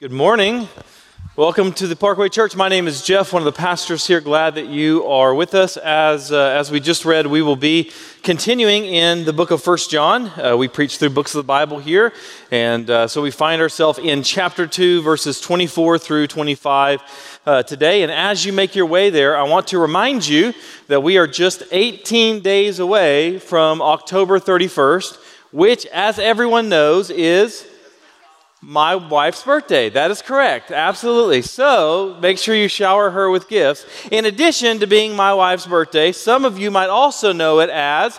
Good morning. Welcome to the Parkway Church. My name is Jeff, one of the pastors here. Glad that you are with us. As, uh, as we just read, we will be continuing in the book of First John. Uh, we preach through books of the Bible here. And uh, so we find ourselves in chapter 2, verses 24 through 25 uh, today. And as you make your way there, I want to remind you that we are just 18 days away from October 31st, which, as everyone knows, is my wife's birthday. That is correct. Absolutely. So make sure you shower her with gifts. In addition to being my wife's birthday, some of you might also know it as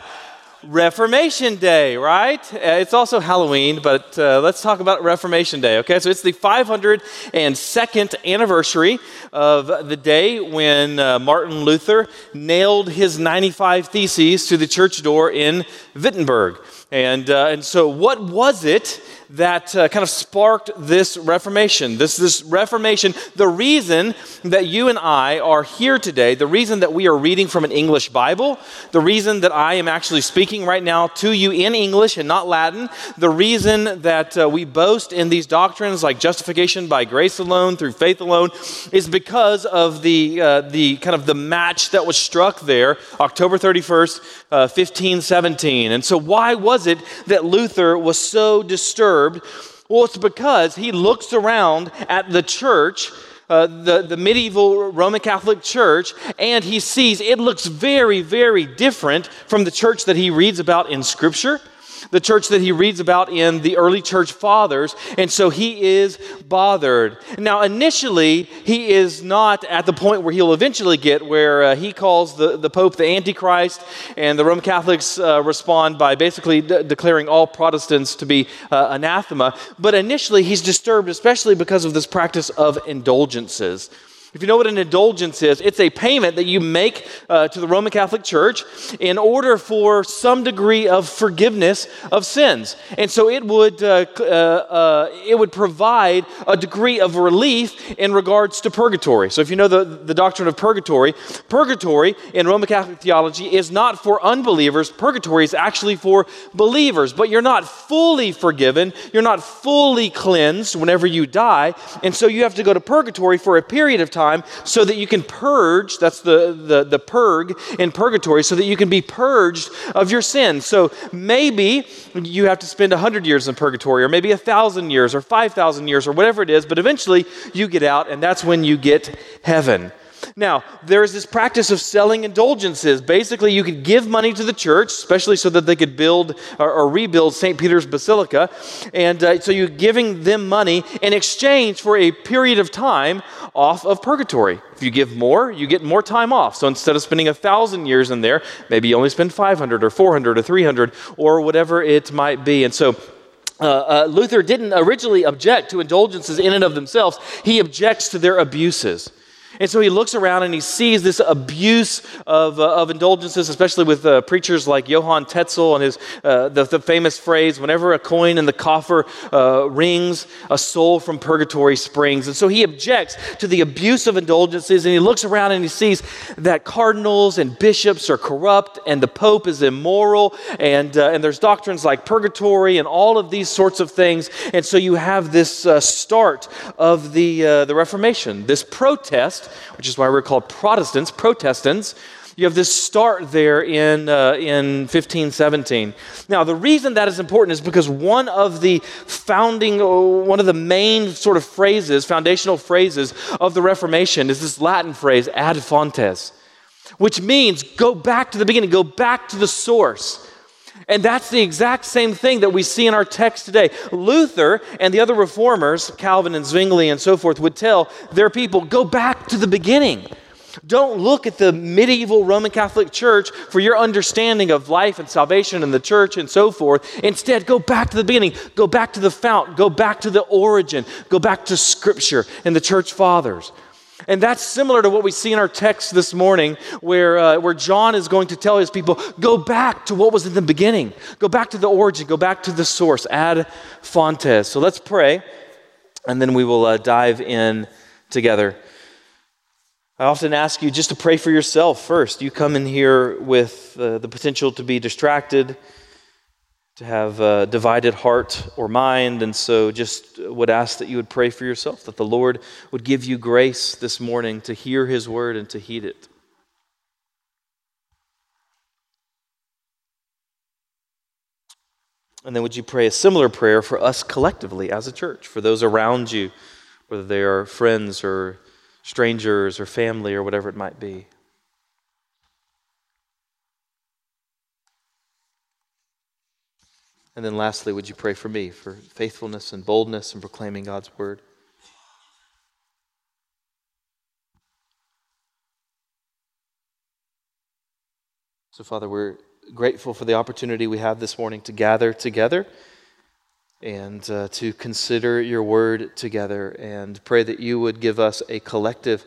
Reformation Day, right? Uh, it's also Halloween, but uh, let's talk about Reformation Day, okay? So it's the 502nd anniversary of the day when uh, Martin Luther nailed his 95 Theses to the church door in Wittenberg. And, uh, and so, what was it that uh, kind of sparked this Reformation? This, this Reformation, the reason that you and I are here today, the reason that we are reading from an English Bible, the reason that I am actually speaking right now to you in English and not Latin, the reason that uh, we boast in these doctrines like justification by grace alone, through faith alone, is because of the, uh, the kind of the match that was struck there, October 31st, 1517. Uh, and so, why was was it that Luther was so disturbed? Well, it's because he looks around at the church. Uh, the, the medieval Roman Catholic Church, and he sees it looks very, very different from the church that he reads about in Scripture the church that he reads about in the early church fathers, and so he is bothered. Now, initially, he is not at the point where he'll eventually get, where uh, he calls the, the Pope the Antichrist, and the Roman Catholics uh, respond by basically de- declaring all Protestants to be uh, anathema. But initially, he's disturbed, especially because of this practice of indulgences. If you know what an indulgence is, it's a payment that you make uh, to the Roman Catholic Church in order for some degree of forgiveness of sins. And so it would, uh, uh, uh, it would provide a degree of relief in regards to purgatory. So if you know the, the doctrine of purgatory, purgatory in Roman Catholic theology is not for unbelievers, purgatory is actually for believers. But you're not fully forgiven, you're not fully cleansed whenever you die. And so you have to go to purgatory for a period of time time so that you can purge, that's the, the, the purg in purgatory, so that you can be purged of your sins. So maybe you have to spend 100 years in purgatory, or maybe 1,000 years, or 5,000 years, or whatever it is, but eventually you get out, and that's when you get heaven. Now, there is this practice of selling indulgences. Basically, you could give money to the church, especially so that they could build or, or rebuild St. Peter's Basilica. And uh, so you're giving them money in exchange for a period of time off of purgatory. If you give more, you get more time off. So instead of spending a thousand years in there, maybe you only spend 500 or 400 or 300 or whatever it might be. And so uh, uh, Luther didn't originally object to indulgences in and of themselves, he objects to their abuses. And so he looks around and he sees this abuse of, uh, of indulgences, especially with uh, preachers like Johann Tetzel and his, uh, the, the, famous phrase, whenever a coin in the coffer uh, rings, a soul from purgatory springs. And so he objects to the abuse of indulgences and he looks around and he sees that cardinals and bishops are corrupt and the Pope is immoral and, uh, and there's doctrines like purgatory and all of these sorts of things. And so you have this uh, start of the, the Reformation, this protest which is why we're called Protestants, Protestants. You have this start there in, uh, in 1517. Now, the reason that is important is because one of the founding, uh, one of the main sort of phrases, foundational phrases of the Reformation is this Latin phrase, ad fontes, which means go back to the beginning, go back to the source. And that's the exact same thing that we see in our text today. Luther and the other reformers, Calvin and Zwingli and so forth, would tell their people go back to the beginning. Don't look at the medieval Roman Catholic Church for your understanding of life and salvation and the church and so forth. Instead, go back to the beginning, go back to the fount, go back to the origin, go back to Scripture and the church fathers. And that's similar to what we see in our text this morning, where, uh, where John is going to tell his people go back to what was in the beginning, go back to the origin, go back to the source, ad fontes. So let's pray, and then we will uh, dive in together. I often ask you just to pray for yourself first. You come in here with uh, the potential to be distracted, to have a divided heart or mind. And so just would ask that you would pray for yourself, that the Lord would give you grace this morning to hear his word and to heed it. And then would you pray a similar prayer for us collectively as a church, for those around you, whether they are friends or strangers or family or whatever it might be? And then lastly, would you pray for me for faithfulness and boldness in proclaiming God's word? So, Father, we're grateful for the opportunity we have this morning to gather together and uh, to consider your word together and pray that you would give us a collective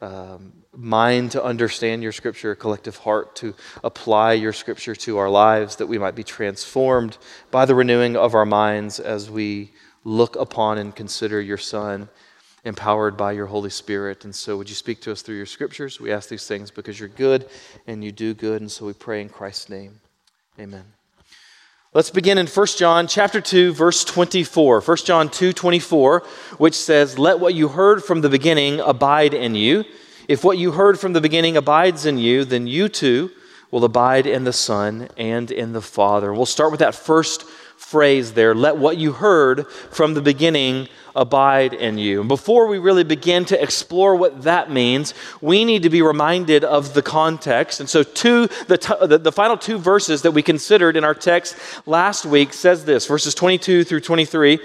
um, mind to understand your scripture, a collective heart to apply your scripture to our lives, that we might be transformed by the renewing of our minds as we look upon and consider your Son, empowered by your Holy Spirit. And so, would you speak to us through your scriptures? We ask these things because you're good and you do good. And so, we pray in Christ's name. Amen. Let's begin in 1 John chapter 2 verse 24. 1 John 2:24 which says, "Let what you heard from the beginning abide in you. If what you heard from the beginning abides in you, then you too will abide in the Son and in the Father." We'll start with that first phrase there, "Let what you heard from the beginning abide in you. And before we really begin to explore what that means, we need to be reminded of the context. And so, two, the, t- the, the final two verses that we considered in our text last week says this verses 22 through 23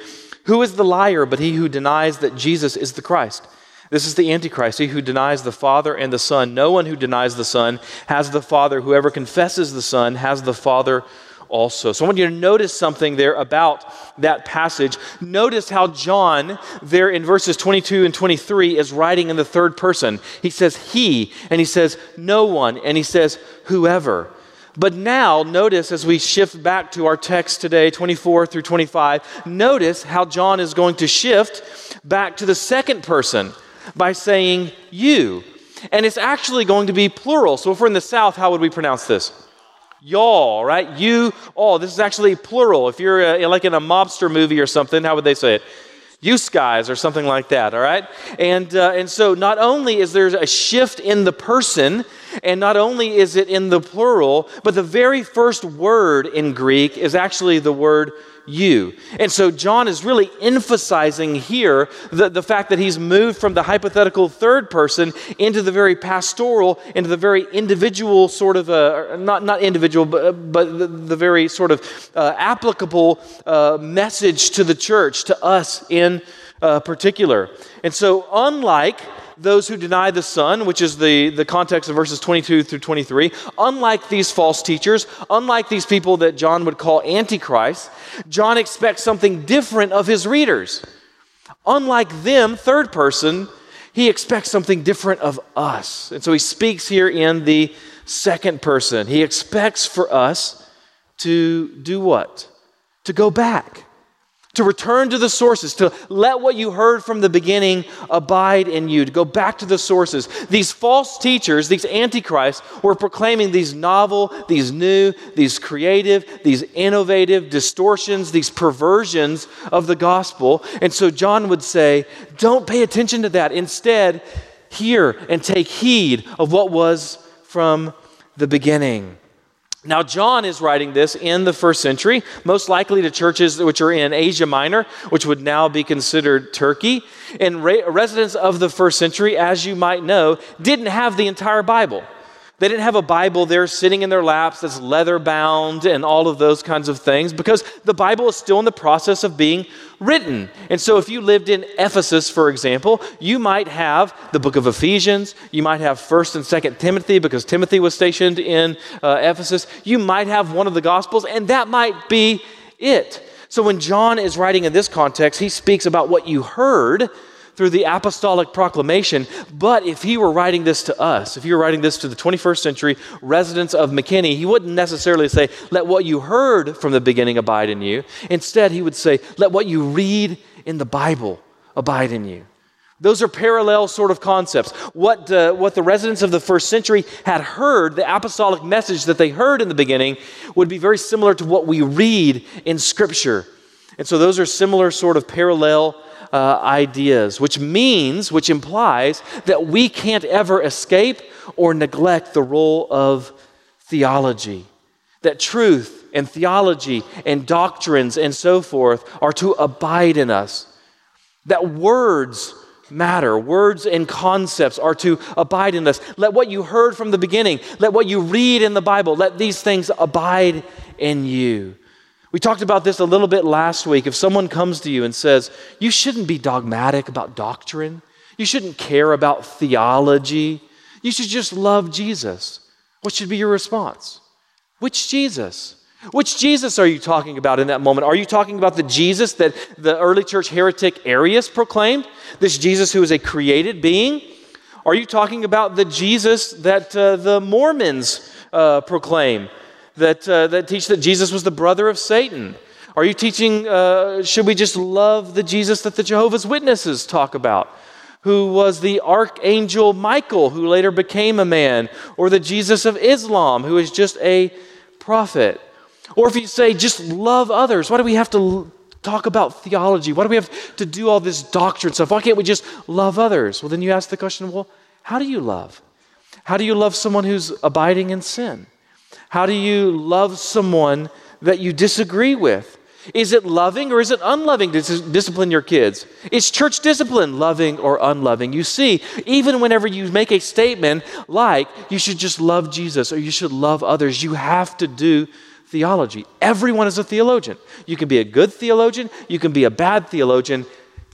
Who is the liar but he who denies that Jesus is the Christ? This is the Antichrist, he who denies the Father and the Son. No one who denies the Son has the Father. Whoever confesses the Son has the Father also. So I want you to notice something there about that passage. Notice how John, there in verses 22 and 23, is writing in the third person. He says he, and he says no one, and he says whoever. But now, notice as we shift back to our text today, 24 through 25, notice how John is going to shift back to the second person by saying you. And it's actually going to be plural. So if we're in the South, how would we pronounce this? Y'all, right? You all. This is actually plural. If you're uh, like in a mobster movie or something, how would they say it? You guys or something like that, all right? And, uh, and so not only is there a shift in the person, and not only is it in the plural, but the very first word in Greek is actually the word you. And so John is really emphasizing here the, the fact that he's moved from the hypothetical third person into the very pastoral, into the very individual sort of, uh, not, not individual, but, but the, the very sort of uh, applicable uh, message to the church, to us in uh, particular. And so, unlike those who deny the Son, which is the, the context of verses 22 through 23, unlike these false teachers, unlike these people that John would call antichrist, John expects something different of his readers. Unlike them, third person, he expects something different of us. And so he speaks here in the second person. He expects for us to do what? To go back to return to the sources, to let what you heard from the beginning abide in you, to go back to the sources. These false teachers, these antichrists, were proclaiming these novel, these new, these creative, these innovative distortions, these perversions of the gospel. And so John would say, don't pay attention to that. Instead, hear and take heed of what was from the beginning. Now, John is writing this in the first century, most likely to churches which are in Asia Minor, which would now be considered Turkey. And re- residents of the first century, as you might know, didn't have the entire Bible. They didn't have a Bible there sitting in their laps that's leather bound and all of those kinds of things because the Bible is still in the process of being written. And so, if you lived in Ephesus, for example, you might have the book of Ephesians, you might have 1st and 2nd Timothy because Timothy was stationed in uh, Ephesus, you might have one of the Gospels, and that might be it. So, when John is writing in this context, he speaks about what you heard through the apostolic proclamation. But if he were writing this to us, if he were writing this to the 21st century residents of McKinney, he wouldn't necessarily say, Let what you heard from the beginning abide in you. Instead, he would say, Let what you read in the Bible abide in you. Those are parallel sort of concepts. What, uh, what the residents of the first century had heard, the apostolic message that they heard in the beginning, would be very similar to what we read in Scripture. And so those are similar sort of parallel uh, ideas, which means, which implies that we can't ever escape or neglect the role of theology. That truth and theology and doctrines and so forth are to abide in us. That words matter. Words and concepts are to abide in us. Let what you heard from the beginning, let what you read in the Bible, let these things abide in you. We talked about this a little bit last week. If someone comes to you and says, You shouldn't be dogmatic about doctrine, you shouldn't care about theology, you should just love Jesus, what should be your response? Which Jesus? Which Jesus are you talking about in that moment? Are you talking about the Jesus that the early church heretic Arius proclaimed? This Jesus who is a created being? Are you talking about the Jesus that uh, the Mormons uh, proclaim, that, uh, that teach that Jesus was the brother of Satan? Are you teaching, uh, should we just love the Jesus that the Jehovah's Witnesses talk about? Who was the archangel Michael, who later became a man? Or the Jesus of Islam, who is just a prophet? Or if you say, just love others, why do we have to talk about theology? Why do we have to do all this doctrine stuff? Why can't we just love others? Well, then you ask the question, well, how do you love? How do you love someone who's abiding in sin? How do you love someone that you disagree with? Is it loving or is it unloving to discipline your kids? Is church discipline loving or unloving? You see, even whenever you make a statement like you should just love Jesus or you should love others, you have to do theology. Everyone is a theologian. You can be a good theologian, you can be a bad theologian.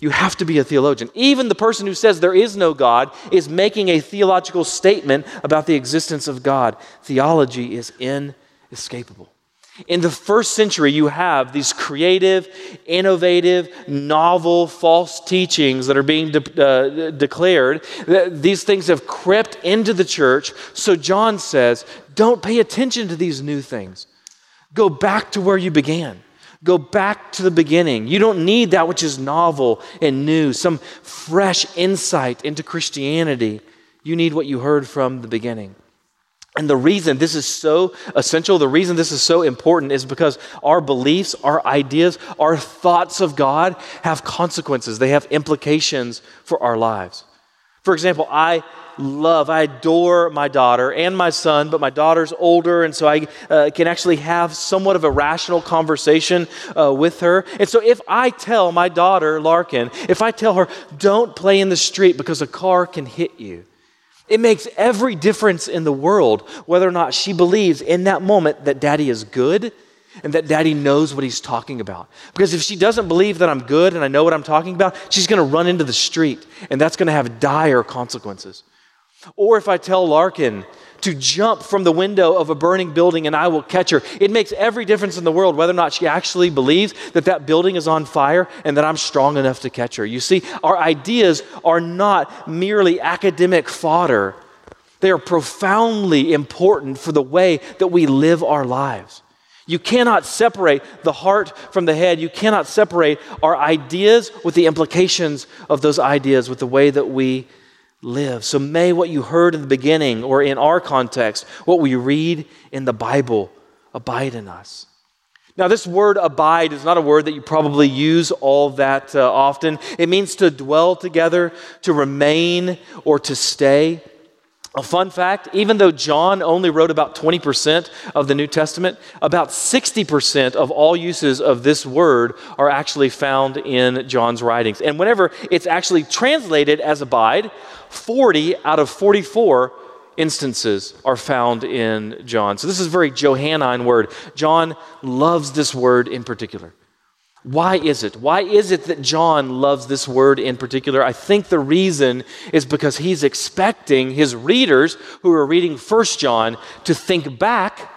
You have to be a theologian. Even the person who says there is no God is making a theological statement about the existence of God. Theology is inescapable. In the first century, you have these creative, innovative, novel, false teachings that are being de- uh, declared. These things have crept into the church. So John says, don't pay attention to these new things. Go back to where you began. Go back to the beginning. You don't need that which is novel and new, some fresh insight into Christianity. You need what you heard from the beginning. And the reason this is so essential, the reason this is so important is because our beliefs, our ideas, our thoughts of God have consequences. They have implications for our lives. For example, I love, I adore my daughter and my son, but my daughter's older, and so I uh, can actually have somewhat of a rational conversation uh, with her. And so if I tell my daughter, Larkin, if I tell her, don't play in the street because a car can hit you, it makes every difference in the world whether or not she believes in that moment that daddy is good and that daddy knows what he's talking about. Because if she doesn't believe that I'm good and I know what I'm talking about, she's going to run into the street, and that's going to have dire consequences. Or if I tell Larkin to jump from the window of a burning building and I will catch her, it makes every difference in the world whether or not she actually believes that that building is on fire and that I'm strong enough to catch her. You see, our ideas are not merely academic fodder, they are profoundly important for the way that we live our lives. You cannot separate the heart from the head. You cannot separate our ideas with the implications of those ideas with the way that we live. So may what you heard in the beginning, or in our context, what we read in the Bible, abide in us. Now, this word abide is not a word that you probably use all that uh, often. It means to dwell together, to remain, or to stay. A fun fact even though John only wrote about 20% of the New Testament, about 60% of all uses of this word are actually found in John's writings. And whenever it's actually translated as abide, 40 out of 44 instances are found in John. So this is a very Johannine word. John loves this word in particular. Why is it? Why is it that John loves this word in particular? I think the reason is because he's expecting his readers who are reading First John to think back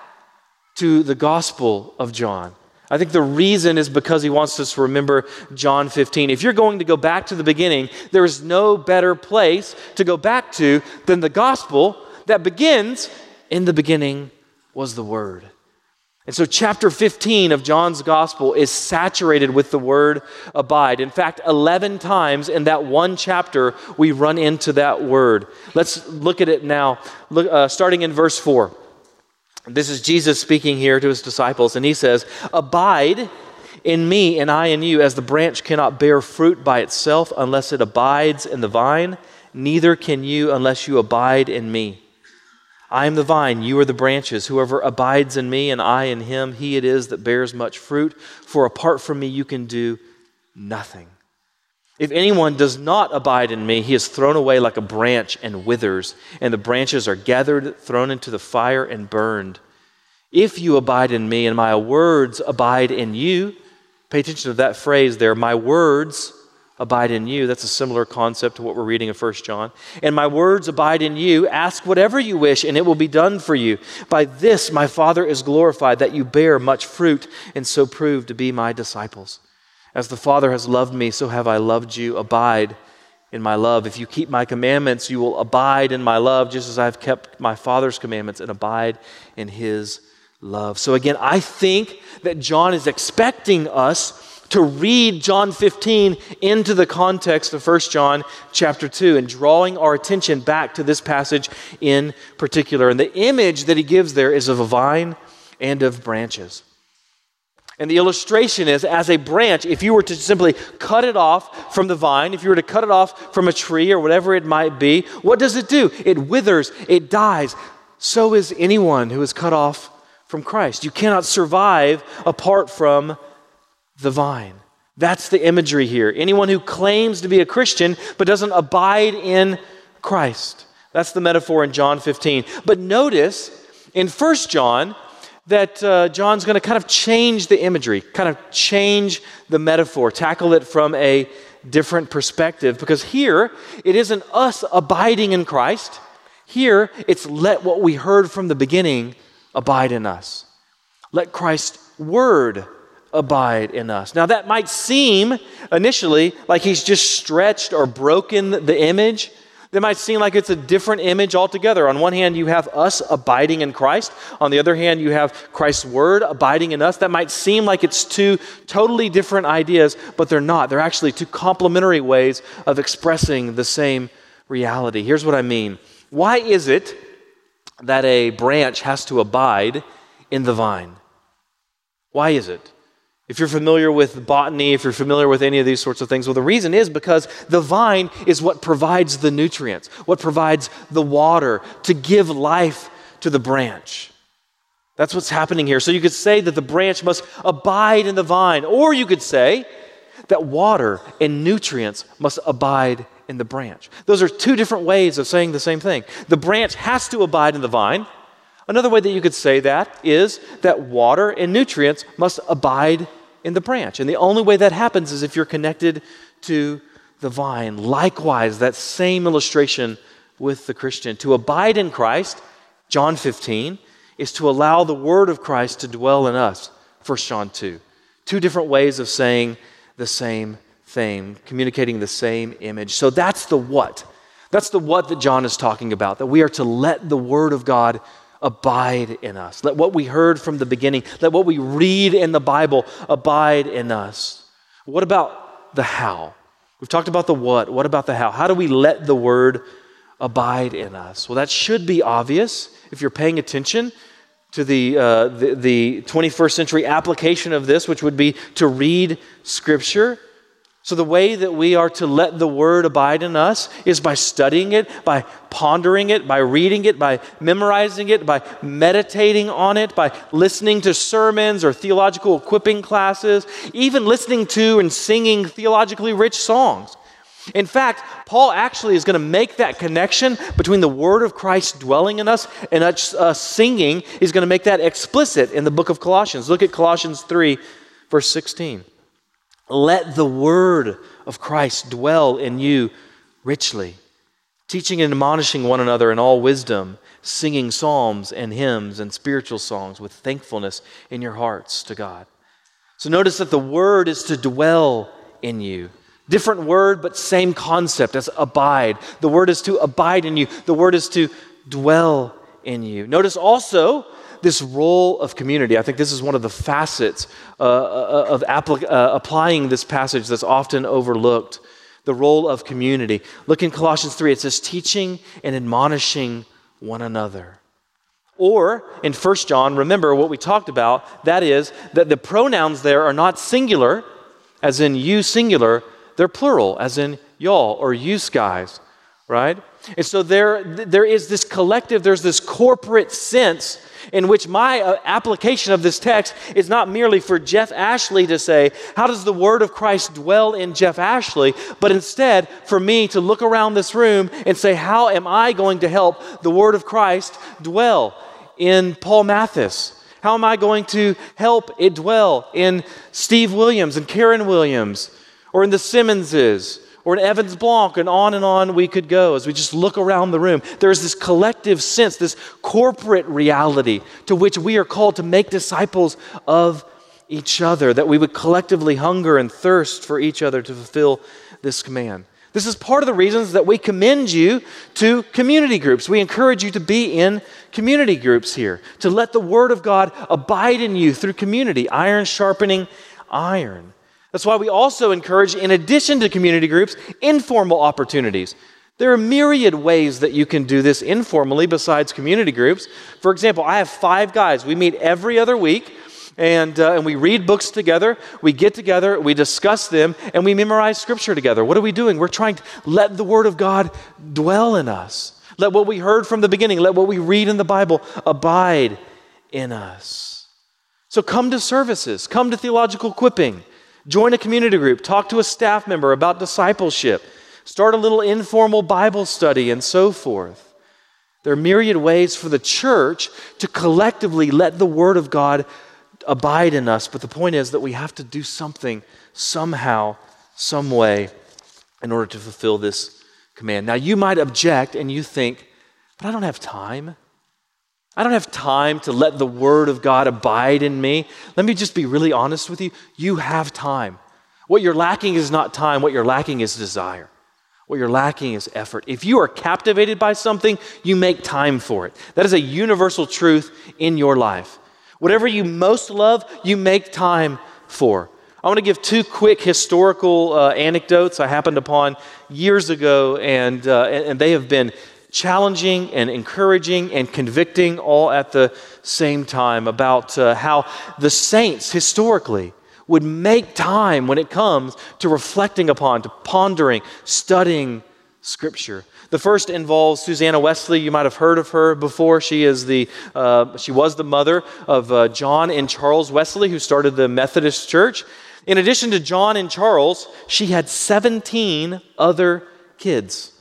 to the Gospel of John. I think the reason is because he wants us to remember John 15. If you're going to go back to the beginning, there is no better place to go back to than the gospel that begins in the beginning was the Word. And so, chapter 15 of John's gospel is saturated with the word abide. In fact, 11 times in that one chapter, we run into that word. Let's look at it now, look, uh, starting in verse 4. This is Jesus speaking here to his disciples, and he says, Abide in me, and I in you, as the branch cannot bear fruit by itself unless it abides in the vine, neither can you unless you abide in me. I am the vine, you are the branches. Whoever abides in me and I in him, he it is that bears much fruit. For apart from me, you can do nothing. If anyone does not abide in me, he is thrown away like a branch and withers, and the branches are gathered, thrown into the fire, and burned. If you abide in me and my words abide in you, pay attention to that phrase there, my words abide in you. That's a similar concept to what we're reading in 1 John. And my words abide in you. Ask whatever you wish, and it will be done for you. By this my Father is glorified, that you bear much fruit, and so prove to be my disciples. As the Father has loved me, so have I loved you. Abide in my love. If you keep my commandments, you will abide in my love, just as I've kept my Father's commandments and abide in his love. So again, I think that John is expecting us to read John 15 into the context of 1 John chapter 2 and drawing our attention back to this passage in particular. And the image that he gives there is of a vine and of branches. And the illustration is as a branch, if you were to simply cut it off from the vine, if you were to cut it off from a tree or whatever it might be, what does it do? It withers, it dies. So is anyone who is cut off from Christ. You cannot survive apart from the vine. That's the imagery here. Anyone who claims to be a Christian but doesn't abide in Christ. That's the metaphor in John 15. But notice in 1 John that uh, John's going to kind of change the imagery, kind of change the metaphor, tackle it from a different perspective. Because here, it isn't us abiding in Christ. Here, it's let what we heard from the beginning abide in us. Let Christ's word abide in us. Now, that might seem initially like he's just stretched or broken the image. That might seem like it's a different image altogether. On one hand, you have us abiding in Christ. On the other hand, you have Christ's word abiding in us. That might seem like it's two totally different ideas, but they're not. They're actually two complementary ways of expressing the same reality. Here's what I mean Why is it that a branch has to abide in the vine? Why is it? If you're familiar with botany, if you're familiar with any of these sorts of things, well, the reason is because the vine is what provides the nutrients, what provides the water to give life to the branch. That's what's happening here. So you could say that the branch must abide in the vine, or you could say that water and nutrients must abide in the branch. Those are two different ways of saying the same thing. The branch has to abide in the vine. Another way that you could say that is that water and nutrients must abide in the branch. And the only way that happens is if you're connected to the vine. Likewise, that same illustration with the Christian. To abide in Christ, John 15, is to allow the word of Christ to dwell in us, 1 John 2. Two different ways of saying the same thing, communicating the same image. So that's the what. That's the what that John is talking about, that we are to let the word of God abide in us. Let what we heard from the beginning, let what we read in the Bible abide in us. What about the how? We've talked about the what. What about the how? How do we let the word abide in us? Well, that should be obvious if you're paying attention to the, uh, the, the 21st century application of this, which would be to read Scripture. So, the way that we are to let the word abide in us is by studying it, by pondering it, by reading it, by memorizing it, by meditating on it, by listening to sermons or theological equipping classes, even listening to and singing theologically rich songs. In fact, Paul actually is going to make that connection between the word of Christ dwelling in us and us uh, singing. He's going to make that explicit in the book of Colossians. Look at Colossians 3, verse 16. Let the word of Christ dwell in you richly, teaching and admonishing one another in all wisdom, singing psalms and hymns and spiritual songs with thankfulness in your hearts to God. So notice that the word is to dwell in you. Different word, but same concept as abide. The word is to abide in you, the word is to dwell in you. Notice also this role of community. I think this is one of the facets uh, uh of appli- uh, applying this passage that's often overlooked the role of community. Look in Colossians 3, it says, teaching and admonishing one another. Or in 1 John, remember what we talked about that is that the pronouns there are not singular, as in you singular, they're plural, as in y'all or you guys, right? And so there, there is this collective, there's this corporate sense in which my uh, application of this text is not merely for Jeff Ashley to say, How does the word of Christ dwell in Jeff Ashley? but instead for me to look around this room and say, How am I going to help the word of Christ dwell in Paul Mathis? How am I going to help it dwell in Steve Williams and Karen Williams or in the Simmonses? Or an Evans Blanc, and on and on we could go as we just look around the room. There's this collective sense, this corporate reality to which we are called to make disciples of each other, that we would collectively hunger and thirst for each other to fulfill this command. This is part of the reasons that we commend you to community groups. We encourage you to be in community groups here, to let the Word of God abide in you through community, iron sharpening iron. That's why we also encourage, in addition to community groups, informal opportunities. There are myriad ways that you can do this informally besides community groups. For example, I have five guys. We meet every other week. And, uh, and we read books together, we get together, we discuss them, and we memorize scripture together. What are we doing? We're trying to let the Word of God dwell in us. Let what we heard from the beginning, let what we read in the Bible abide in us. So come to services, come to theological equipping, Join a community group, talk to a staff member about discipleship, start a little informal Bible study, and so forth. There are myriad ways for the church to collectively let the Word of God abide in us, but the point is that we have to do something somehow, some way, in order to fulfill this command. Now, you might object and you think, but I don't have time. I don't have time to let the Word of God abide in me. Let me just be really honest with you. You have time. What you're lacking is not time, what you're lacking is desire. What you're lacking is effort. If you are captivated by something, you make time for it. That is a universal truth in your life. Whatever you most love, you make time for. I want to give two quick historical uh, anecdotes I happened upon years ago, and, uh, and they have been challenging and encouraging and convicting all at the same time about uh, how the saints historically would make time when it comes to reflecting upon, to pondering, studying Scripture. The first involves Susanna Wesley. You might have heard of her before. She is the uh, she was the mother of uh, John and Charles Wesley, who started the Methodist Church. In addition to John and Charles, she had 17 other kids.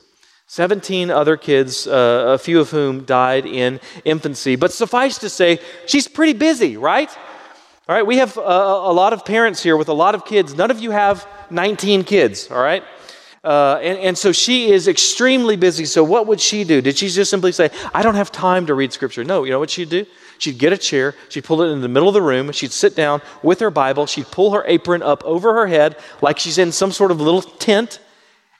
17 other kids, uh, a few of whom died in infancy. But suffice to say, she's pretty busy, right? All right, we have a, a lot of parents here with a lot of kids. None of you have 19 kids, all right? Uh, and, and so she is extremely busy. So, what would she do? Did she just simply say, I don't have time to read scripture? No, you know what she'd do? She'd get a chair, she'd pull it in the middle of the room, she'd sit down with her Bible, she'd pull her apron up over her head like she's in some sort of little tent,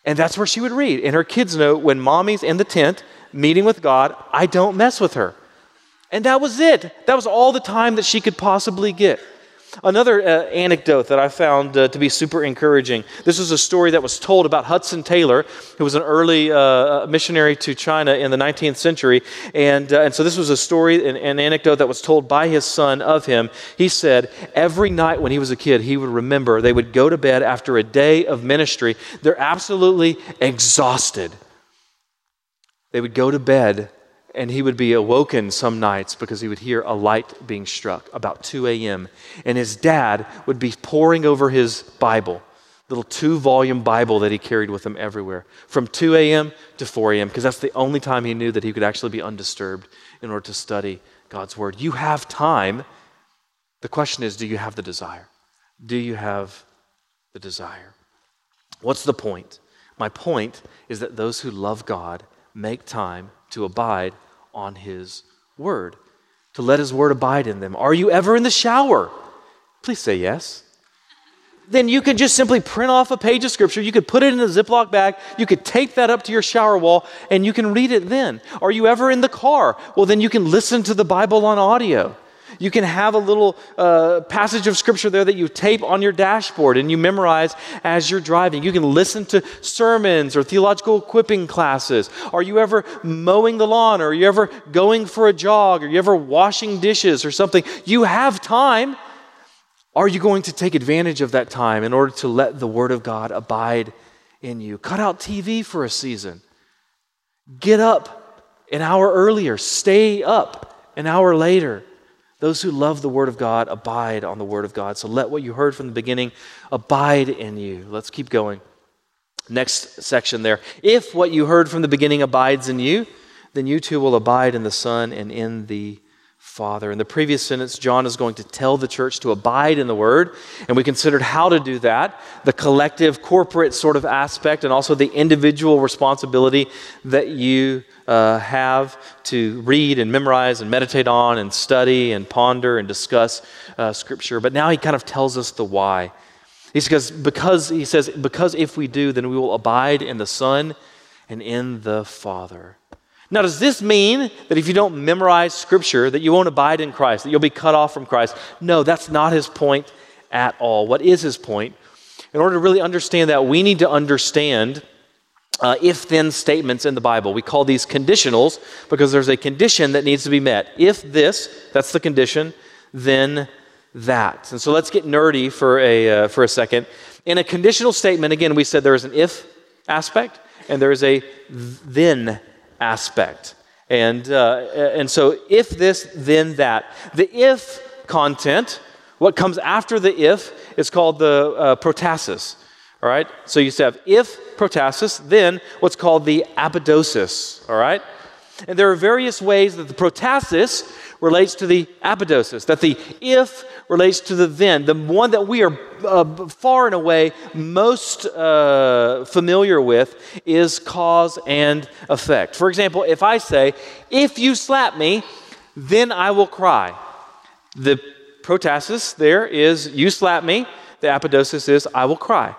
and that's where she would read. And her kids know when mommy's in the tent meeting with God, I don't mess with her. And that was it. That was all the time that she could possibly get. Another uh, anecdote that I found uh, to be super encouraging. This was a story that was told about Hudson Taylor, who was an early uh, uh missionary to China in the 19th century. And, uh, and so this was a story, an, an anecdote that was told by his son of him. He said, every night when he was a kid, he would remember they would go to bed after a day of ministry. They're absolutely exhausted. They would go to bed and he would be awoken some nights because he would hear a light being struck about 2 a.m. And his dad would be poring over his Bible, little two volume Bible that he carried with him everywhere, from 2 a.m. to 4 a.m., because that's the only time he knew that he could actually be undisturbed in order to study God's Word. You have time. The question is do you have the desire? Do you have the desire? What's the point? My point is that those who love God make time to abide on His Word, to let His Word abide in them. Are you ever in the shower? Please say yes. then you could just simply print off a page of scripture. You could put it in a Ziploc bag. You could tape that up to your shower wall and you can read it then. Are you ever in the car? Well, then you can listen to the Bible on audio. You can have a little uh, passage of scripture there that you tape on your dashboard and you memorize as you're driving. You can listen to sermons or theological equipping classes. Are you ever mowing the lawn? Or are you ever going for a jog? Are you ever washing dishes or something? You have time. Are you going to take advantage of that time in order to let the Word of God abide in you? Cut out TV for a season. Get up an hour earlier. Stay up an hour later. Those who love the Word of God abide on the Word of God. So let what you heard from the beginning abide in you. Let's keep going. Next section there. If what you heard from the beginning abides in you, then you too will abide in the Son and in the Father. In the previous sentence, John is going to tell the church to abide in the Word, and we considered how to do that the collective, corporate sort of aspect, and also the individual responsibility that you uh, have to read and memorize and meditate on and study and ponder and discuss uh, Scripture. But now he kind of tells us the why. He says, because, he says, because if we do, then we will abide in the Son and in the Father. Now, does this mean that if you don't memorize Scripture, that you won't abide in Christ, that you'll be cut off from Christ? No, that's not his point at all. What is his point? In order to really understand that, we need to understand uh, if then statements in the Bible. We call these conditionals because there's a condition that needs to be met. If this, that's the condition, then that. And so let's get nerdy for a, uh, for a second. In a conditional statement, again, we said there is an if aspect and there is a then aspect. And, uh, and so, if this, then that. The if content, what comes after the if, is called the uh, protasis. All right? So you have if protasis, then what's called the apodosis. All right? And there are various ways that the protasis relates to the apodosis, that the if relates to the then. The one that we are uh, far and away most uh, familiar with is cause and effect. For example, if I say, if you slap me, then I will cry. The protasis there is, you slap me. The apodosis is, I will cry.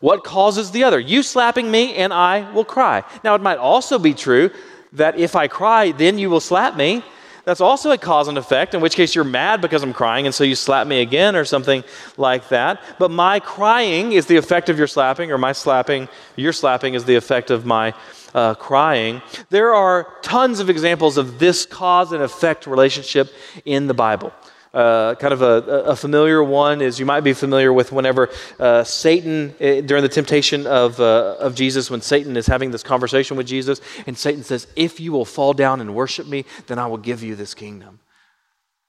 What causes the other? You slapping me, and I will cry. Now, it might also be true that if I cry, then you will slap me that's also a cause and effect, in which case you're mad because I'm crying, and so you slap me again or something like that. But my crying is the effect of your slapping, or my slapping, your slapping is the effect of my uh, crying. There are tons of examples of this cause and effect relationship in the Bible. Uh, kind of a, a, familiar one is you might be familiar with whenever uh, Satan, uh, during the temptation of, uh, of Jesus, when Satan is having this conversation with Jesus, and Satan says, If you will fall down and worship me, then I will give you this kingdom.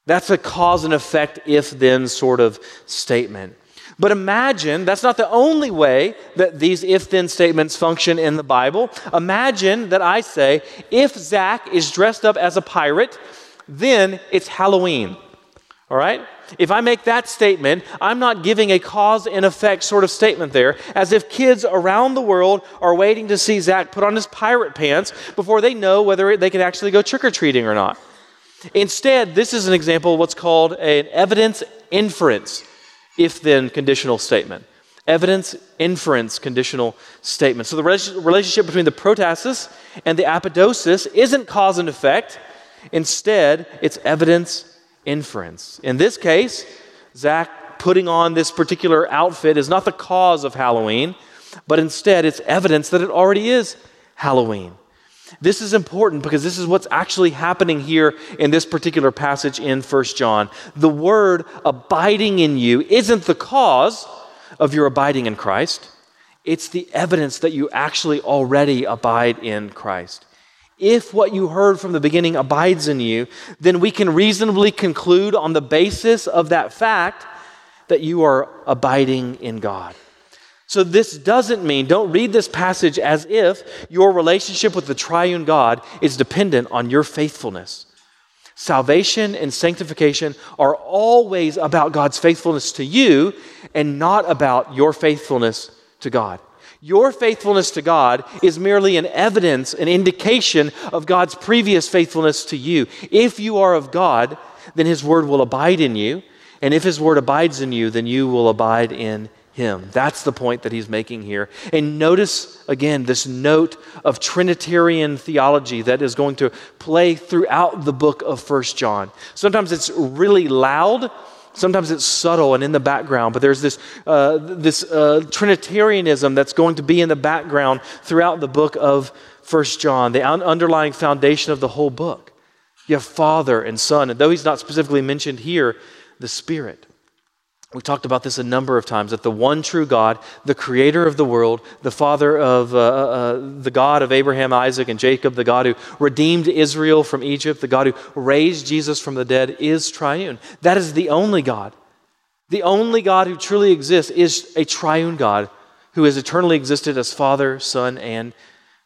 That's a cause and effect, if then sort of statement. But imagine that's not the only way that these if then statements function in the Bible. Imagine that I say, if Zach is dressed up as a pirate, then it's Halloween. All right? If I make that statement, I'm not giving a cause and effect sort of statement there, as if kids around the world are waiting to see Zach put on his pirate pants before they know whether they can actually go trick or treating or not. Instead, this is an example of what's called an evidence inference, if then conditional statement. Evidence inference conditional statement. So the relationship between the protasis and the apodosis isn't cause and effect. Instead, it's evidence inference. In this case, Zach putting on this particular outfit is not the cause of Halloween, but instead it's evidence that it already is Halloween. This is important because this is what's actually happening here in this particular passage in 1 John. The word abiding in you isn't the cause of your abiding in Christ, it's the evidence that you actually already abide in Christ. If what you heard from the beginning abides in you, then we can reasonably conclude on the basis of that fact that you are abiding in God. So, this doesn't mean, don't read this passage as if your relationship with the triune God is dependent on your faithfulness. Salvation and sanctification are always about God's faithfulness to you and not about your faithfulness to God. Your faithfulness to God is merely an evidence, an indication of God's previous faithfulness to you. If you are of God, then His word will abide in you. And if His word abides in you, then you will abide in him. That's the point that he's making here. And notice again this note of Trinitarian theology that is going to play throughout the book of First John. Sometimes it's really loud. Sometimes it's subtle and in the background, but there's this, uh, this uh, Trinitarianism that's going to be in the background throughout the book of First John, the un- underlying foundation of the whole book. You have Father and Son, and though he's not specifically mentioned here, the Spirit. We talked about this a number of times that the one true God, the creator of the world, the father of uh, uh, uh, the God of Abraham, Isaac, and Jacob, the God who redeemed Israel from Egypt, the God who raised Jesus from the dead, is triune. That is the only God. The only God who truly exists is a triune God who has eternally existed as Father, Son, and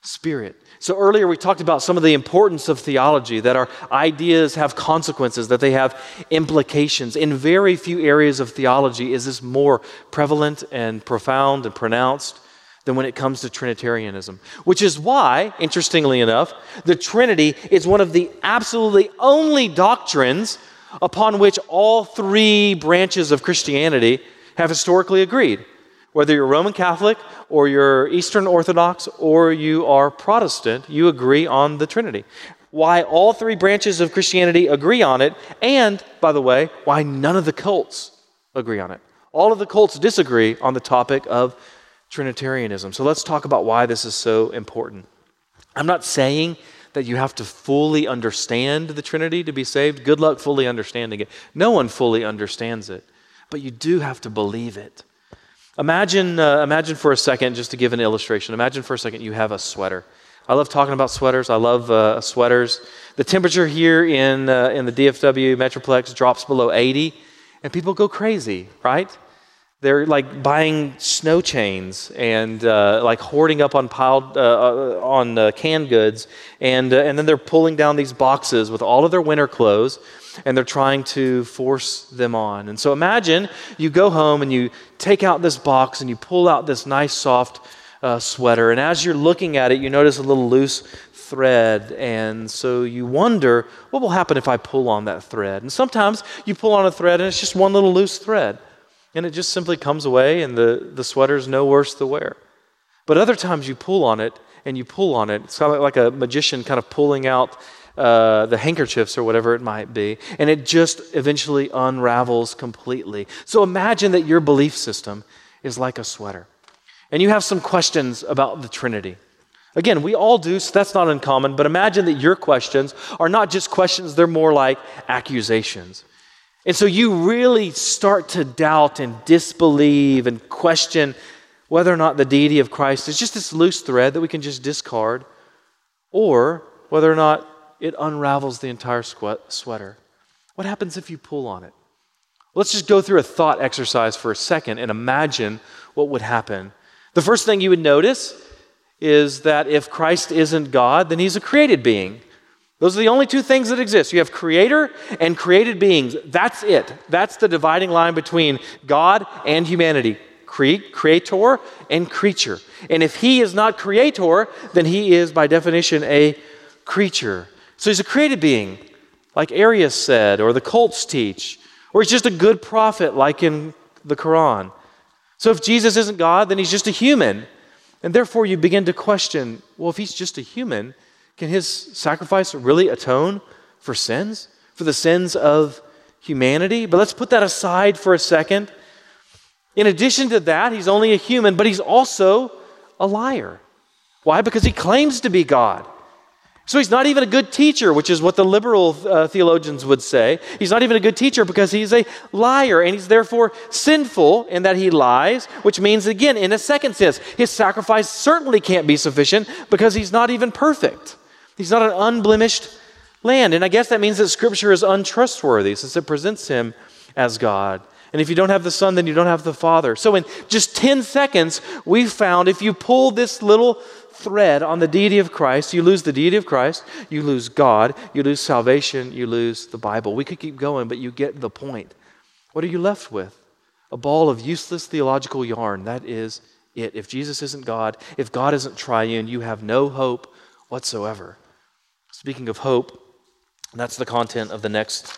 Spirit. So earlier we talked about some of the importance of theology, that our ideas have consequences, that they have implications. In very few areas of theology is this more prevalent and profound and pronounced than when it comes to Trinitarianism. Which is why, interestingly enough, the Trinity is one of the absolutely only doctrines upon which all three branches of Christianity have historically agreed. Whether you're Roman Catholic or you're Eastern Orthodox or you are Protestant, you agree on the Trinity. Why all three branches of Christianity agree on it, and, by the way, why none of the cults agree on it. All of the cults disagree on the topic of Trinitarianism. So let's talk about why this is so important. I'm not saying that you have to fully understand the Trinity to be saved. Good luck fully understanding it. No one fully understands it, but you do have to believe it. Imagine, uh, imagine for a second, just to give an illustration, imagine for a second you have a sweater. I love talking about sweaters. I love uh, sweaters. The temperature here in, uh, in the DFW Metroplex drops below 80, and people go crazy, right? They're like buying snow chains and uh, like hoarding up on piled uh, uh, on uh, canned goods, and and then they're pulling down these boxes with all of their winter clothes, and they're trying to force them on. And so imagine you go home and you take out this box and you pull out this nice soft uh, sweater. And as you're looking at it, you notice a little loose thread. And so you wonder, what will happen if I pull on that thread? And sometimes you pull on a thread and it's just one little loose thread. And it just simply comes away and the, the sweater's no worse to wear. But other times you pull on it and you pull on it. It's kind of like a magician kind of pulling out uh, the handkerchiefs or whatever it might be, and it just eventually unravels completely. So imagine that your belief system is like a sweater, and you have some questions about the Trinity. Again, we all do, so that's not uncommon, but imagine that your questions are not just questions, they're more like accusations. And so you really start to doubt and disbelieve and question whether or not the deity of Christ is just this loose thread that we can just discard, or whether or not it unravels the entire sweater. What happens if you pull on it? Let's just go through a thought exercise for a second and imagine what would happen. The first thing you would notice is that if Christ isn't God, then he's a created being. Those are the only two things that exist. You have creator and created beings. That's it. That's the dividing line between God and humanity. Cre- creator and creature. And if he is not creator, then he is by definition a creature. So he's a created being, like Arius said, or the cults teach, or he's just a good prophet, like in the Quran. So if Jesus isn't God, then he's just a human. And therefore, you begin to question well, if he's just a human, can his sacrifice really atone for sins, for the sins of humanity? But let's put that aside for a second. In addition to that, he's only a human, but he's also a liar. Why? Because he claims to be God. So he's not even a good teacher, which is what the liberal uh, theologians would say. He's not even a good teacher because he's a liar and he's therefore sinful in that he lies, which means, again, in a second sense, his sacrifice certainly can't be sufficient because he's not even perfect. He's not an unblemished land. And I guess that means that Scripture is untrustworthy since it presents him as God. And if you don't have the Son, then you don't have the Father. So in just 10 seconds, we found if you pull this little thread on the deity of Christ, you lose the deity of Christ, you lose God, you lose salvation, you lose the Bible. We could keep going, but you get the point. What are you left with? A ball of useless theological yarn. That is it. If Jesus isn't God, if God isn't triune, you have no hope whatsoever. Speaking of hope, that's the content of the next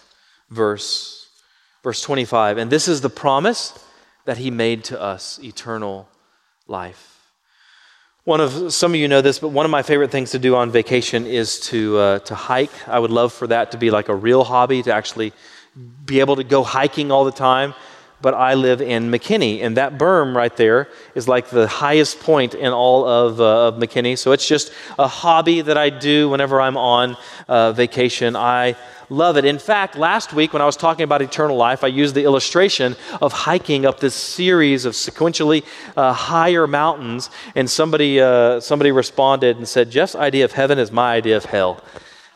verse, verse 25. And this is the promise that he made to us eternal life. One of some of you know this, but one of my favorite things to do on vacation is to uh, to hike. I would love for that to be like a real hobby to actually be able to go hiking all the time but I live in McKinney, and that berm right there is like the highest point in all of, uh, of McKinney. So it's just a hobby that I do whenever I'm on uh, vacation. I love it. In fact, last week when I was talking about eternal life, I used the illustration of hiking up this series of sequentially uh, higher mountains, and somebody, uh, somebody responded and said, Jeff's idea of heaven is my idea of hell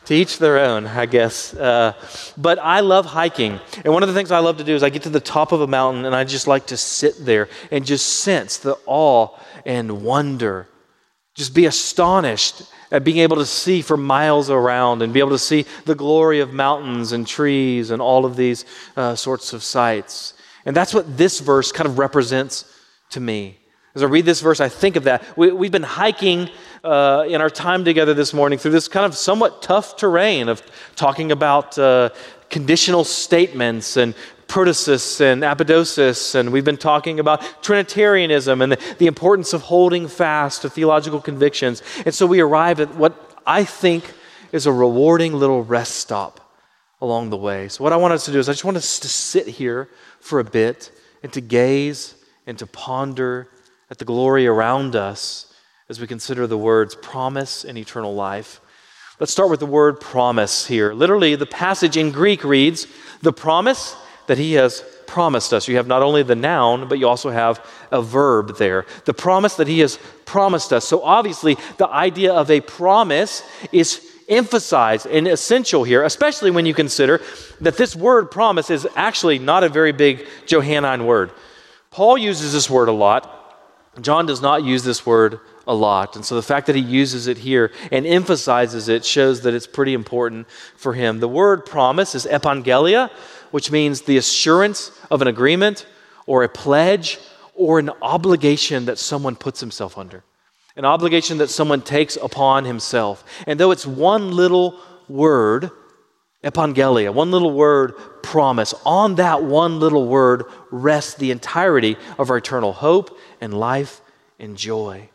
to each their own, I guess. Uh, but I love hiking. And one of the things I love to do is I get to the top of a mountain and I just like to sit there and just sense the awe and wonder. Just be astonished at being able to see for miles around and be able to see the glory of mountains and trees and all of these uh, sorts of sights. And that's what this verse kind of represents to me. As I read this verse, I think of that. We, have been hiking uh, in our time together this morning through this kind of somewhat tough terrain of talking about uh, conditional statements and protasis and apodosis, and we've been talking about Trinitarianism and the, the importance of holding fast to theological convictions. And so we arrive at what I think is a rewarding little rest stop along the way. So, what I want us to do is, I just want us to sit here for a bit and to gaze and to ponder at the glory around us as we consider the words promise and eternal life. Let's start with the word promise here. Literally, the passage in Greek reads, The promise that he has promised us. You have not only the noun, but you also have a verb there. The promise that he has promised us. So, obviously, the idea of a promise is emphasized and essential here, especially when you consider that this word promise is actually not a very big Johannine word. Paul uses this word a lot. John does not use this word a lot. And so the fact that he uses it here and emphasizes it shows that it's pretty important for him. The word promise is epangelia, which means the assurance of an agreement or a pledge or an obligation that someone puts himself under. An obligation that someone takes upon himself. And though it's one little word, epangelia, one little word, promise, on that one little word rests the entirety of our eternal hope and life and joy.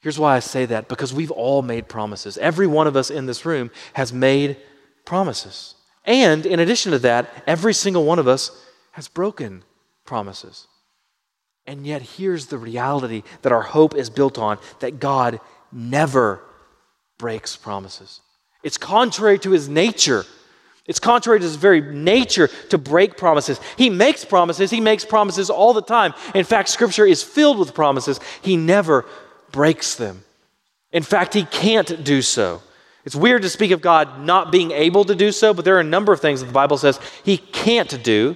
Here's why I say that because we've all made promises. Every one of us in this room has made promises. And in addition to that, every single one of us has broken promises. And yet, here's the reality that our hope is built on that God never breaks promises. It's contrary to his nature. It's contrary to his very nature to break promises. He makes promises. He makes promises all the time. In fact, Scripture is filled with promises. He never breaks them. In fact, he can't do so. It's weird to speak of God not being able to do so, but there are a number of things that the Bible says he can't do,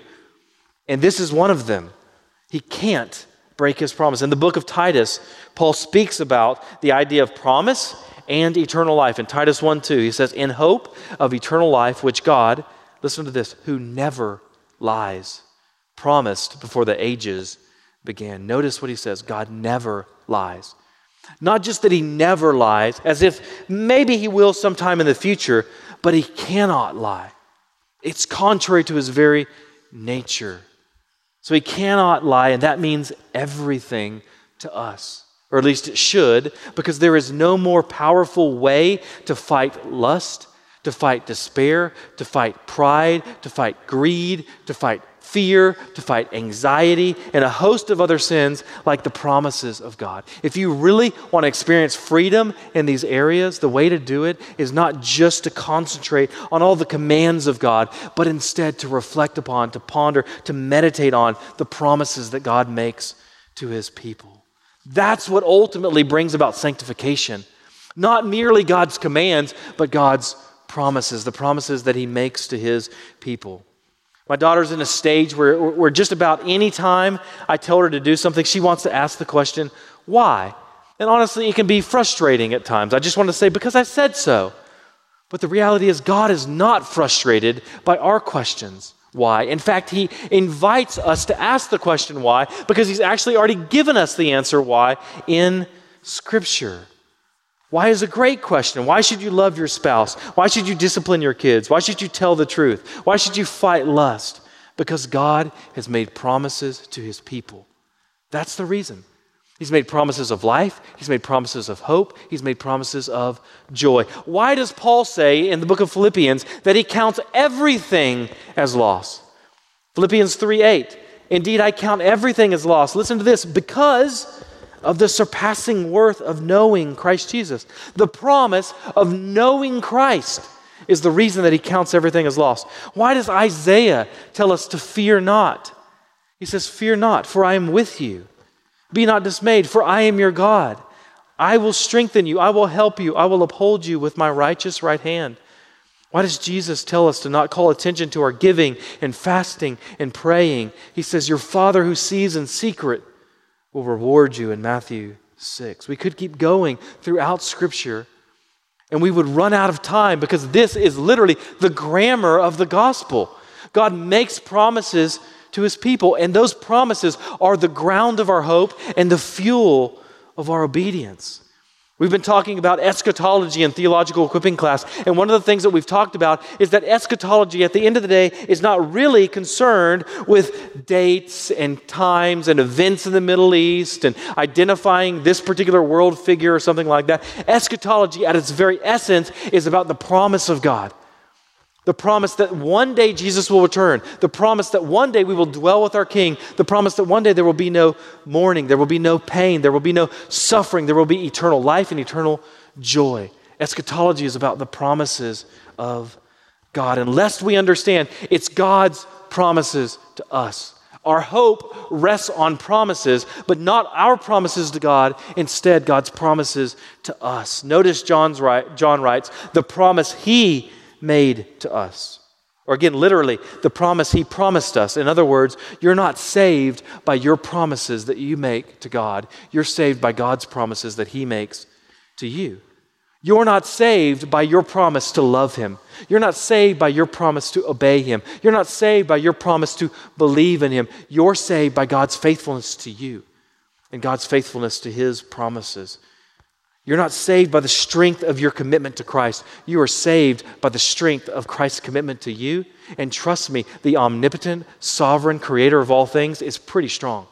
and this is one of them. He can't break his promise. In the book of Titus, Paul speaks about the idea of promise and eternal life. In Titus 1 2, he says, In hope of eternal life, which God, listen to this, who never lies, promised before the ages began. Notice what he says God never lies. Not just that he never lies, as if maybe he will sometime in the future, but he cannot lie. It's contrary to his very nature. So he cannot lie, and that means everything to us. Or at least it should, because there is no more powerful way to fight lust, to fight despair, to fight pride, to fight greed, to fight fear, to fight anxiety, and a host of other sins like the promises of God. If you really want to experience freedom in these areas, the way to do it is not just to concentrate on all the commands of God, but instead to reflect upon, to ponder, to meditate on the promises that God makes to his people. That's what ultimately brings about sanctification. Not merely God's commands, but God's promises, the promises that he makes to his people. My daughter's in a stage where, where just about any time I tell her to do something, she wants to ask the question, why? And honestly, it can be frustrating at times. I just want to say, because I said so. But the reality is, God is not frustrated by our questions. Why? In fact, He invites us to ask the question why because He's actually already given us the answer why in Scripture. Why is a great question. Why should you love your spouse? Why should you discipline your kids? Why should you tell the truth? Why should you fight lust? Because God has made promises to his people. That's the reason. He's made promises of life. He's made promises of hope. He's made promises of joy. Why does Paul say in the book of Philippians that he counts everything as loss? Philippians 3 8. Indeed, I count everything as loss. Listen to this because of the surpassing worth of knowing Christ Jesus. The promise of knowing Christ is the reason that he counts everything as loss. Why does Isaiah tell us to fear not? He says, Fear not, for I am with you. Be not dismayed, for I am your God. I will strengthen you. I will help you. I will uphold you with my righteous right hand. Why does Jesus tell us to not call attention to our giving and fasting and praying? He says, Your Father who sees in secret will reward you in Matthew 6. We could keep going throughout Scripture and we would run out of time because this is literally the grammar of the gospel. God makes promises to his people. And those promises are the ground of our hope and the fuel of our obedience. We've been talking about eschatology in theological equipping class, and one of the things that we've talked about is that eschatology, at the end of the day, is not really concerned with dates and times and events in the Middle East and identifying this particular world figure or something like that. Eschatology, at its very essence, is about the promise of God. The promise that one day Jesus will return. The promise that one day we will dwell with our King. The promise that one day there will be no mourning. There will be no pain. There will be no suffering. There will be eternal life and eternal joy. Eschatology is about the promises of God. And lest we understand, it's God's promises to us. Our hope rests on promises, but not our promises to God, instead, God's promises to us. Notice John's John writes, the promise he made to us. Or again, literally, the promise he promised us. In other words, you're not saved by your promises that you make to God. You're saved by God's promises that he makes to you. You're not saved by your promise to love him. You're not saved by your promise to obey him. You're not saved by your promise to believe in him. You're saved by God's faithfulness to you and God's faithfulness to his promises. You're not saved by the strength of your commitment to Christ. You are saved by the strength of Christ's commitment to you. And trust me, the omnipotent, sovereign creator of all things is pretty strong.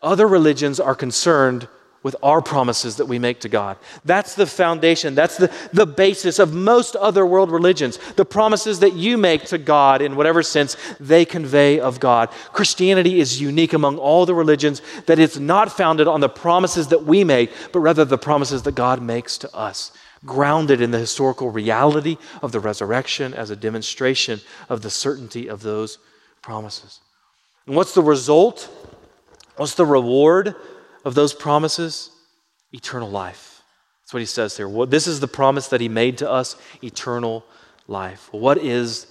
Other religions are concerned with our promises that we make to God. That's the foundation, that's the, the basis of most other world religions. The promises that you make to God, in whatever sense they convey of God. Christianity is unique among all the religions that it's not founded on the promises that we make, but rather the promises that God makes to us. Grounded in the historical reality of the resurrection as a demonstration of the certainty of those promises. And what's the result? What's the reward of those promises? Eternal life. That's what he says here. This is the promise that he made to us eternal life. What is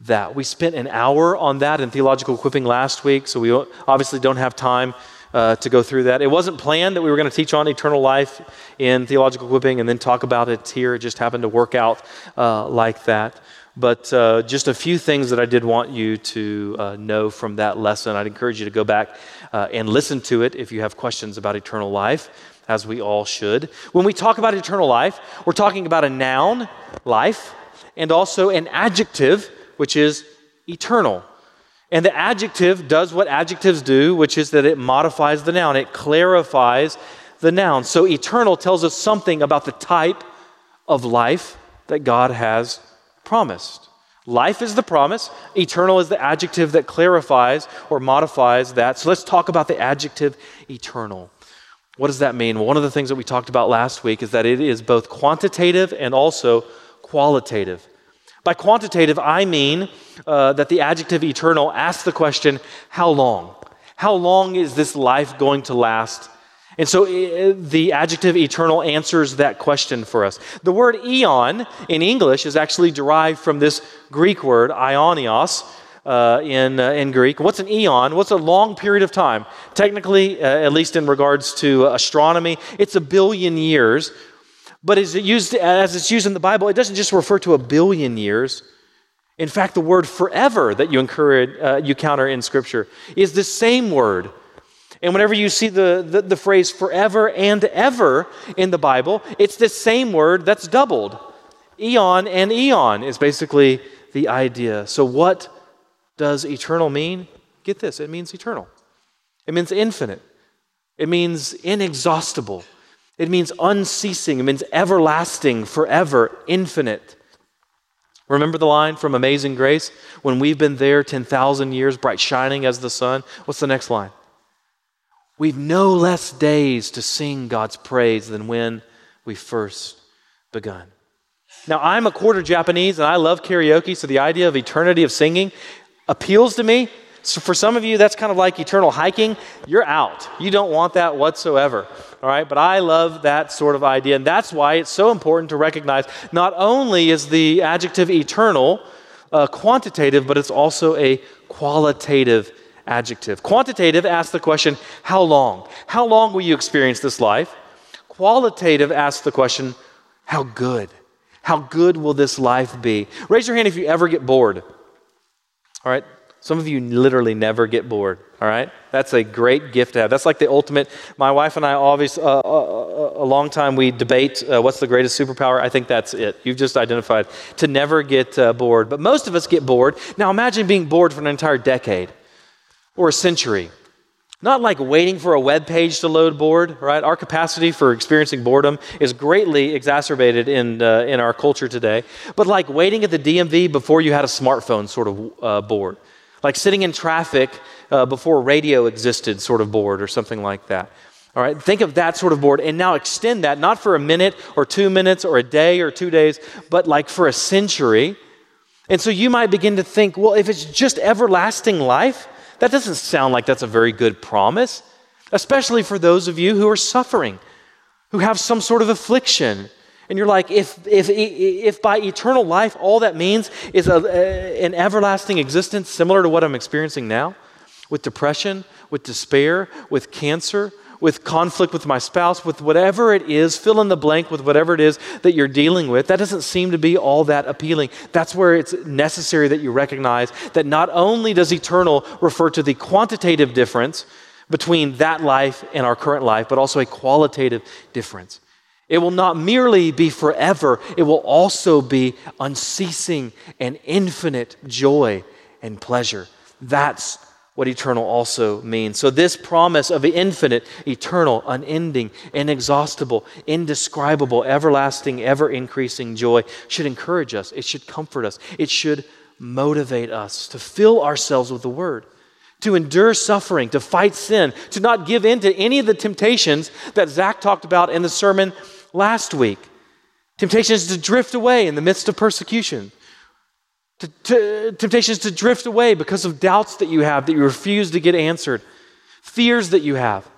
that? We spent an hour on that in theological equipping last week, so we obviously don't have time uh, to go through that. It wasn't planned that we were going to teach on eternal life in theological equipping and then talk about it here. It just happened to work out uh, like that. But uh, just a few things that I did want you to uh, know from that lesson. I'd encourage you to go back uh, and listen to it if you have questions about eternal life, as we all should. When we talk about eternal life, we're talking about a noun, life, and also an adjective, which is eternal. And the adjective does what adjectives do, which is that it modifies the noun, it clarifies the noun. So eternal tells us something about the type of life that God has promised. Life is the promise, eternal is the adjective that clarifies or modifies that. So let's talk about the adjective eternal. What does that mean? Well, one of the things that we talked about last week is that it is both quantitative and also qualitative. By quantitative, I mean uh, that the adjective eternal asks the question, how long? How long is this life going to last and so the adjective eternal answers that question for us. The word eon in English is actually derived from this Greek word, aionios, uh, in, uh, in Greek. What's an eon? What's a long period of time? Technically, uh, at least in regards to astronomy, it's a billion years. But as, it used, as it's used in the Bible, it doesn't just refer to a billion years. In fact, the word forever that you, uh, you counter in Scripture is the same word and whenever you see the, the, the, phrase forever and ever in the Bible, it's the same word that's doubled. Eon and eon is basically the idea. So, what does eternal mean? Get this, it means eternal. It means infinite. It means inexhaustible. It means unceasing. It means everlasting, forever, infinite. Remember the line from Amazing Grace? When we've been there 10,000 years, bright shining as the sun. What's the next line? We've no less days to sing God's praise than when we first begun. Now, I'm a quarter Japanese and I love karaoke, so the idea of eternity of singing appeals to me. So, for some of you, that's kind of like eternal hiking. You're out. You don't want that whatsoever. All right, but I love that sort of idea. And that's why it's so important to recognize not only is the adjective eternal uh, quantitative, but it's also a qualitative adjective. Quantitative asks the question, how long? How long will you experience this life? Qualitative asks the question, how good? How good will this life be? Raise your hand if you ever get bored. All right? Some of you literally never get bored, all right? That's a great gift to have. That's like the ultimate. My wife and I, always, uh, uh, uh, a long time, we debate uh, what's the greatest superpower. I think that's it. You've just identified to never get uh, bored. But most of us get bored. Now imagine being bored for an entire decade or a century. Not like waiting for a web page to load bored, right? Our capacity for experiencing boredom is greatly exacerbated in, uh, in our culture today. But like waiting at the DMV before you had a smartphone, sort of uh, bored. Like sitting in traffic uh, before radio existed, sort of bored, or something like that. All right, think of that sort of bored and now extend that not for a minute or two minutes or a day or two days, but like for a century. And so you might begin to think, well, if it's just everlasting life, that doesn't sound like that's a very good promise, especially for those of you who are suffering, who have some sort of affliction. And you're like, if, if, if by eternal life all that means is a, a, an everlasting existence similar to what I'm experiencing now, with depression, with despair, with cancer, with conflict with my spouse, with whatever it is, fill in the blank with whatever it is that you're dealing with, that doesn't seem to be all that appealing. That's where it's necessary that you recognize that not only does eternal refer to the quantitative difference between that life and our current life, but also a qualitative difference. It will not merely be forever, it will also be unceasing and infinite joy and pleasure. That's what eternal also means. So, this promise of infinite, eternal, unending, inexhaustible, indescribable, everlasting, ever increasing joy should encourage us. It should comfort us. It should motivate us to fill ourselves with the Word, to endure suffering, to fight sin, to not give in to any of the temptations that Zach talked about in the sermon last week. Temptations to drift away in the midst of persecution to, to, temptations to drift away because of doubts that you have that you refuse to get answered, fears that you have,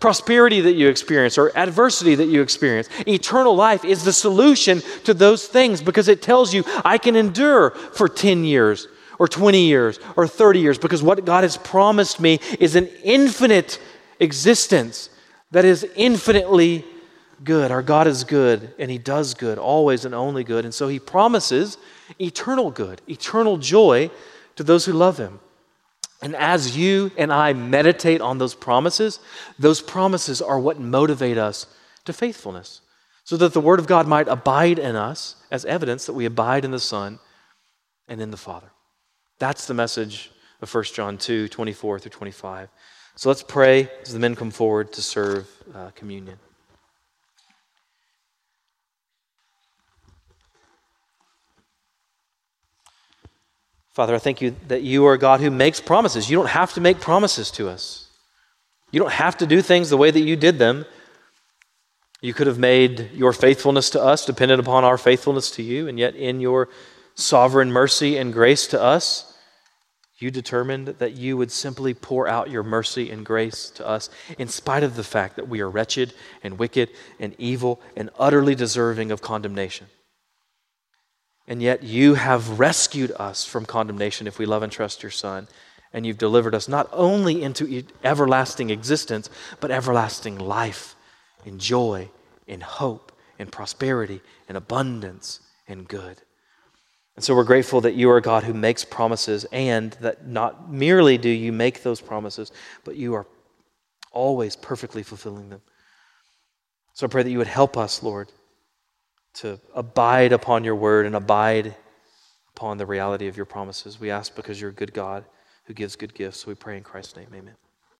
prosperity that you experience, or adversity that you experience. Eternal life is the solution to those things because it tells you, I can endure for 10 years, or 20 years, or 30 years, because what God has promised me is an infinite existence that is infinitely good. Our God is good, and He does good, always and only good. And so He promises eternal good, eternal joy to those who love Him. And as you and I meditate on those promises, those promises are what motivate us to faithfulness, so that the Word of God might abide in us as evidence that we abide in the Son and in the Father. That's the message of 1 John 2 24 through 25. So let's pray as the men come forward to serve uh, communion. Father, I thank you that you are a God who makes promises. You don't have to make promises to us. You don't have to do things the way that you did them. You could have made your faithfulness to us dependent upon our faithfulness to you, and yet in your sovereign mercy and grace to us, you determined that you would simply pour out your mercy and grace to us in spite of the fact that we are wretched and wicked and evil and utterly deserving of condemnation. And yet you have rescued us from condemnation if we love and trust your Son. And you've delivered us not only into everlasting existence, but everlasting life in joy in hope in prosperity in abundance and good. And so we're grateful that you are God who makes promises and that not merely do you make those promises, but you are always perfectly fulfilling them. So I pray that you would help us, Lord, to abide upon your word and abide upon the reality of your promises. We ask because you're a good God who gives good gifts. We pray in Christ's name. Amen.